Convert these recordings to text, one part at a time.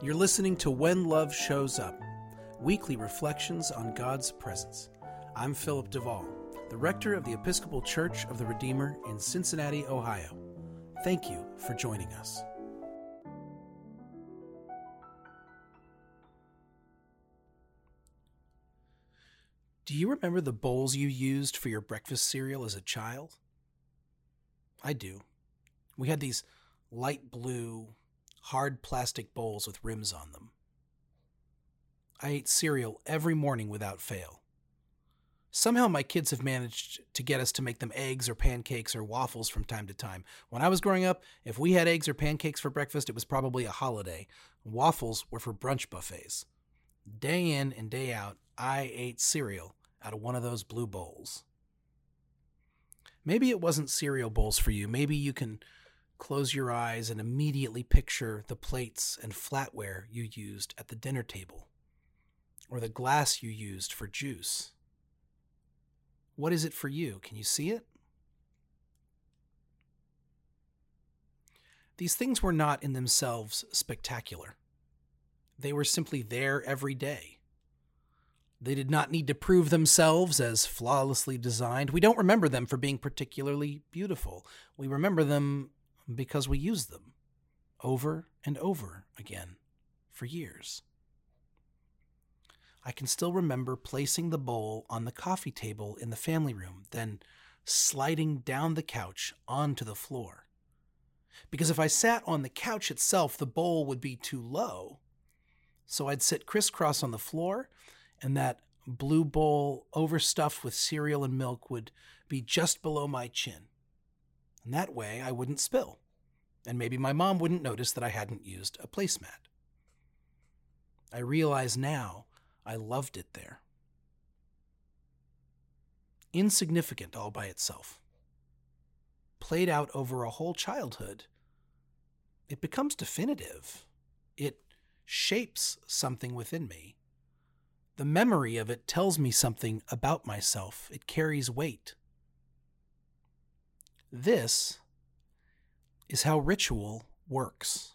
You're listening to When Love Shows Up, weekly reflections on God's presence. I'm Philip DeVaul, the rector of the Episcopal Church of the Redeemer in Cincinnati, Ohio. Thank you for joining us. Do you remember the bowls you used for your breakfast cereal as a child? I do. We had these light blue, hard plastic bowls with rims on them. I ate cereal every morning without fail. Somehow my kids have managed to get us to make them eggs or pancakes or waffles from time to time. When I was growing up, if we had eggs or pancakes for breakfast, it was probably a holiday. Waffles were for brunch buffets. Day in and day out, I ate cereal out of one of those blue bowls. Maybe it wasn't cereal bowls for you. Maybe you can close your eyes and immediately picture the plates and flatware you used at the dinner table, or the glass you used for juice. What is it for you? Can you see it? These things were not in themselves spectacular. They were simply there every day. They did not need to prove themselves as flawlessly designed. We don't remember them for being particularly beautiful. We remember them because we use them over and over again for years. I can still remember placing the bowl on the coffee table in the family room, then sliding down the couch onto the floor. Because if I sat on the couch itself, the bowl would be too low. So I'd sit crisscross on the floor, and that blue bowl overstuffed with cereal and milk would be just below my chin. And that way I wouldn't spill. And maybe my mom wouldn't notice that I hadn't used a placemat. I realize now I loved it there. Insignificant all by itself. Played out over a whole childhood, it becomes definitive. It shapes something within me. The memory of it tells me something about myself. It carries weight. This is how ritual works.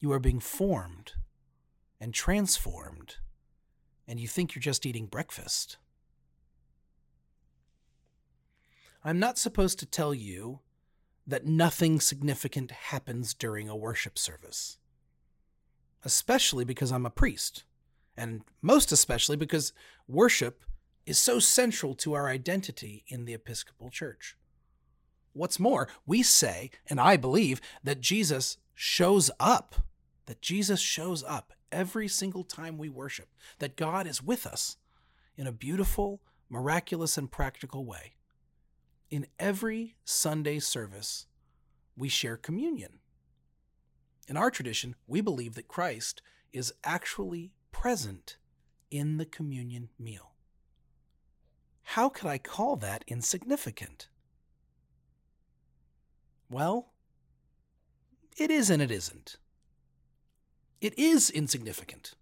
You are being formed and transformed, and you think you're just eating breakfast. I'm not supposed to tell you that nothing significant happens during a worship service, especially because I'm a priest, and most especially because worship is so central to our identity in the Episcopal Church. What's more, we say, and I believe, that Jesus shows up, that Jesus shows up every single time we worship, that God is with us in a beautiful, miraculous, and practical way. In every Sunday service, we share communion. In our tradition, we believe that Christ is actually present in the communion meal. How could I call that insignificant? Well, it is and it isn't. It is insignificant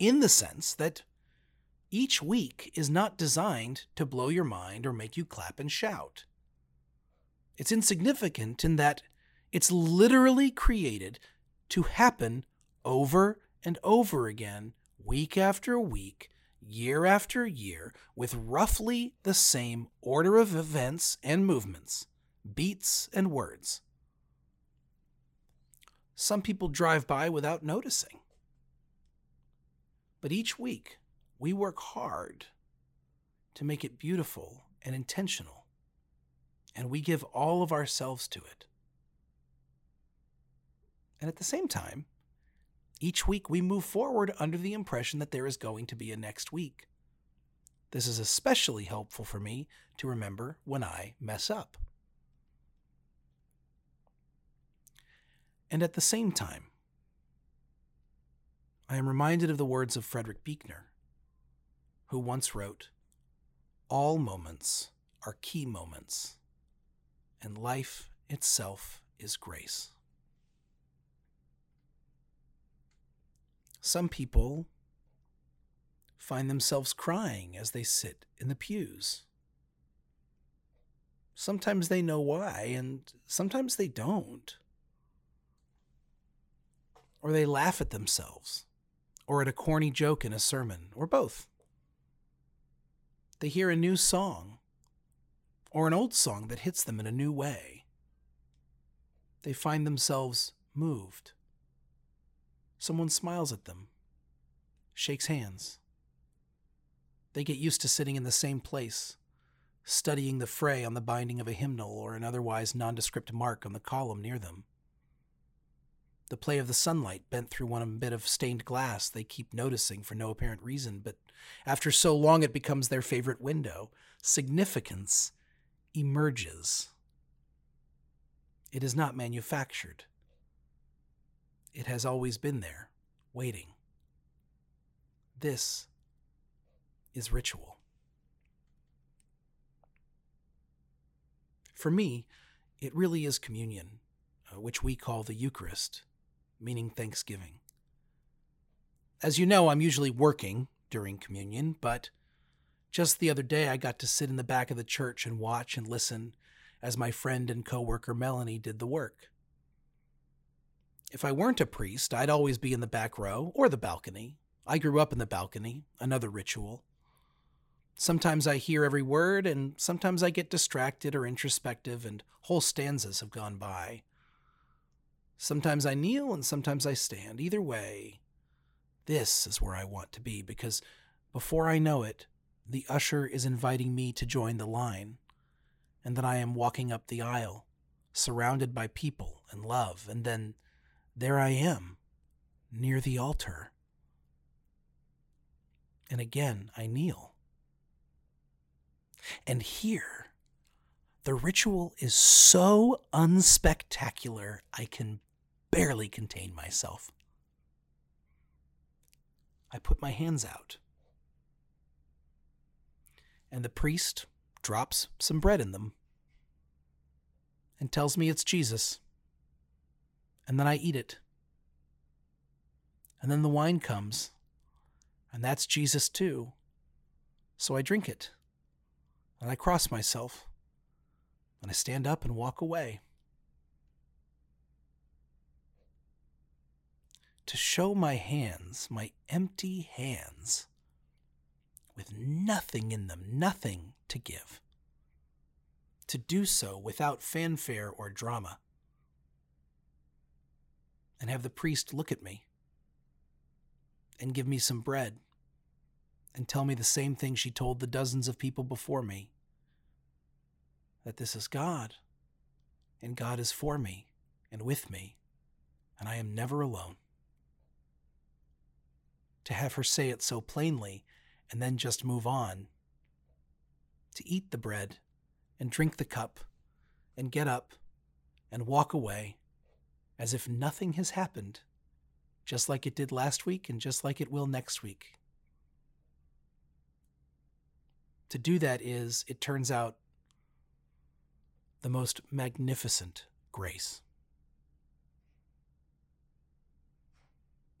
in the sense that each week is not designed to blow your mind or make you clap and shout. It's insignificant in that it's literally created to happen over and over again, week after week, year after year, with roughly the same order of events and movements beats, and words. Some people drive by without noticing. But each week, we work hard to make it beautiful and intentional, and we give all of ourselves to it. And at the same time, each week we move forward under the impression that there is going to be a next week. This is especially helpful for me to remember when I mess up. And at the same time, I am reminded of the words of Frederick Buechner, who once wrote, All moments are key moments, and life itself is grace. Some people find themselves crying as they sit in the pews. Sometimes they know why, and sometimes they don't. Or they laugh at themselves, or at a corny joke in a sermon, or both. They hear a new song, or an old song that hits them in a new way. They find themselves moved. Someone smiles at them, shakes hands. They get used to sitting in the same place, studying the fray on the binding of a hymnal or an otherwise nondescript mark on the column near them. The play of the sunlight bent through one bit of stained glass they keep noticing for no apparent reason, but after so long it becomes their favorite window. Significance emerges. It is not manufactured. It has always been there, waiting. This is ritual. For me, it really is communion, uh, which we call the Eucharist, meaning thanksgiving. As you know, I'm usually working during communion, but just the other day I got to sit in the back of the church and watch and listen as my friend and coworker Melanie did the work. If I weren't a priest, I'd always be in the back row or the balcony. I grew up in the balcony, another ritual. Sometimes I hear every word, and sometimes I get distracted or introspective, and whole stanzas have gone by. Sometimes I kneel, and sometimes I stand. Either way, this is where I want to be, because before I know it, the usher is inviting me to join the line, and then I am walking up the aisle, surrounded by people and love, and then there I am, near the altar. And again I kneel. And here, the ritual is so unspectacular, I can barely contain myself. I put my hands out. And the priest drops some bread in them and tells me it's Jesus. And then I eat it. And then the wine comes, and that's Jesus too. So I drink it and I cross myself, and I stand up and walk away. To show my hands, my empty hands, with nothing in them, nothing to give. To do so without fanfare or drama. And have the priest look at me and give me some bread and tell me the same thing she told the dozens of people before me that this is God, and God is for me and with me, and I am never alone. To have her say it so plainly and then just move on, to eat the bread and drink the cup and get up and walk away as if nothing has happened, just like it did last week and just like it will next week to do that is, it turns out, the most magnificent grace.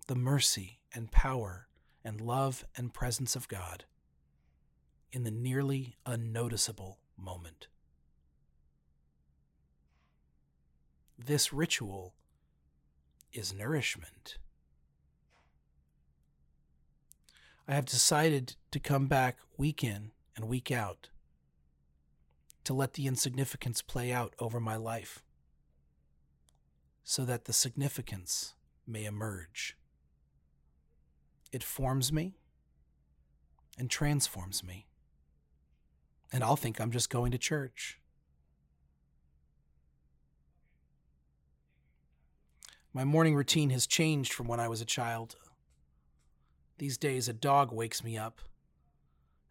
The mercy and power and love and presence of God in the nearly unnoticeable moment. This ritual is nourishment. I have decided to come back week in and week out, to let the insignificance play out over my life, so that the significance may emerge. It forms me and transforms me. And I'll think I'm just going to church. My morning routine has changed from when I was a child. These days, a dog wakes me up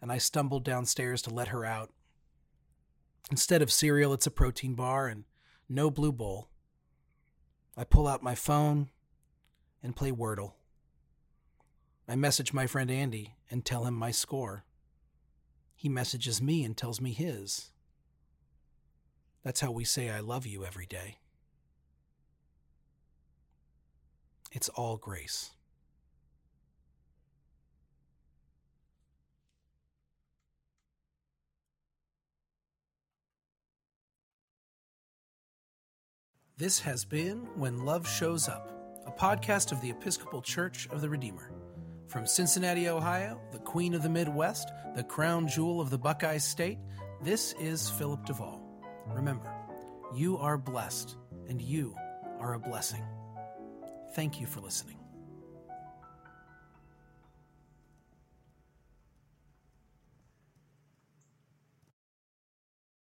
and I stumble downstairs to let her out. Instead of cereal, it's a protein bar and no blue bowl. I pull out my phone and play Wordle. I message my friend Andy and tell him my score. He messages me and tells me his. That's how we say I love you every day. It's all grace. This has been When Love Shows Up, a podcast of the Episcopal Church of the Redeemer. From Cincinnati, Ohio, the Queen of the Midwest, the crown jewel of the Buckeye State, this is Philip DeVaul. Remember, you are blessed and you are a blessing. Thank you for listening.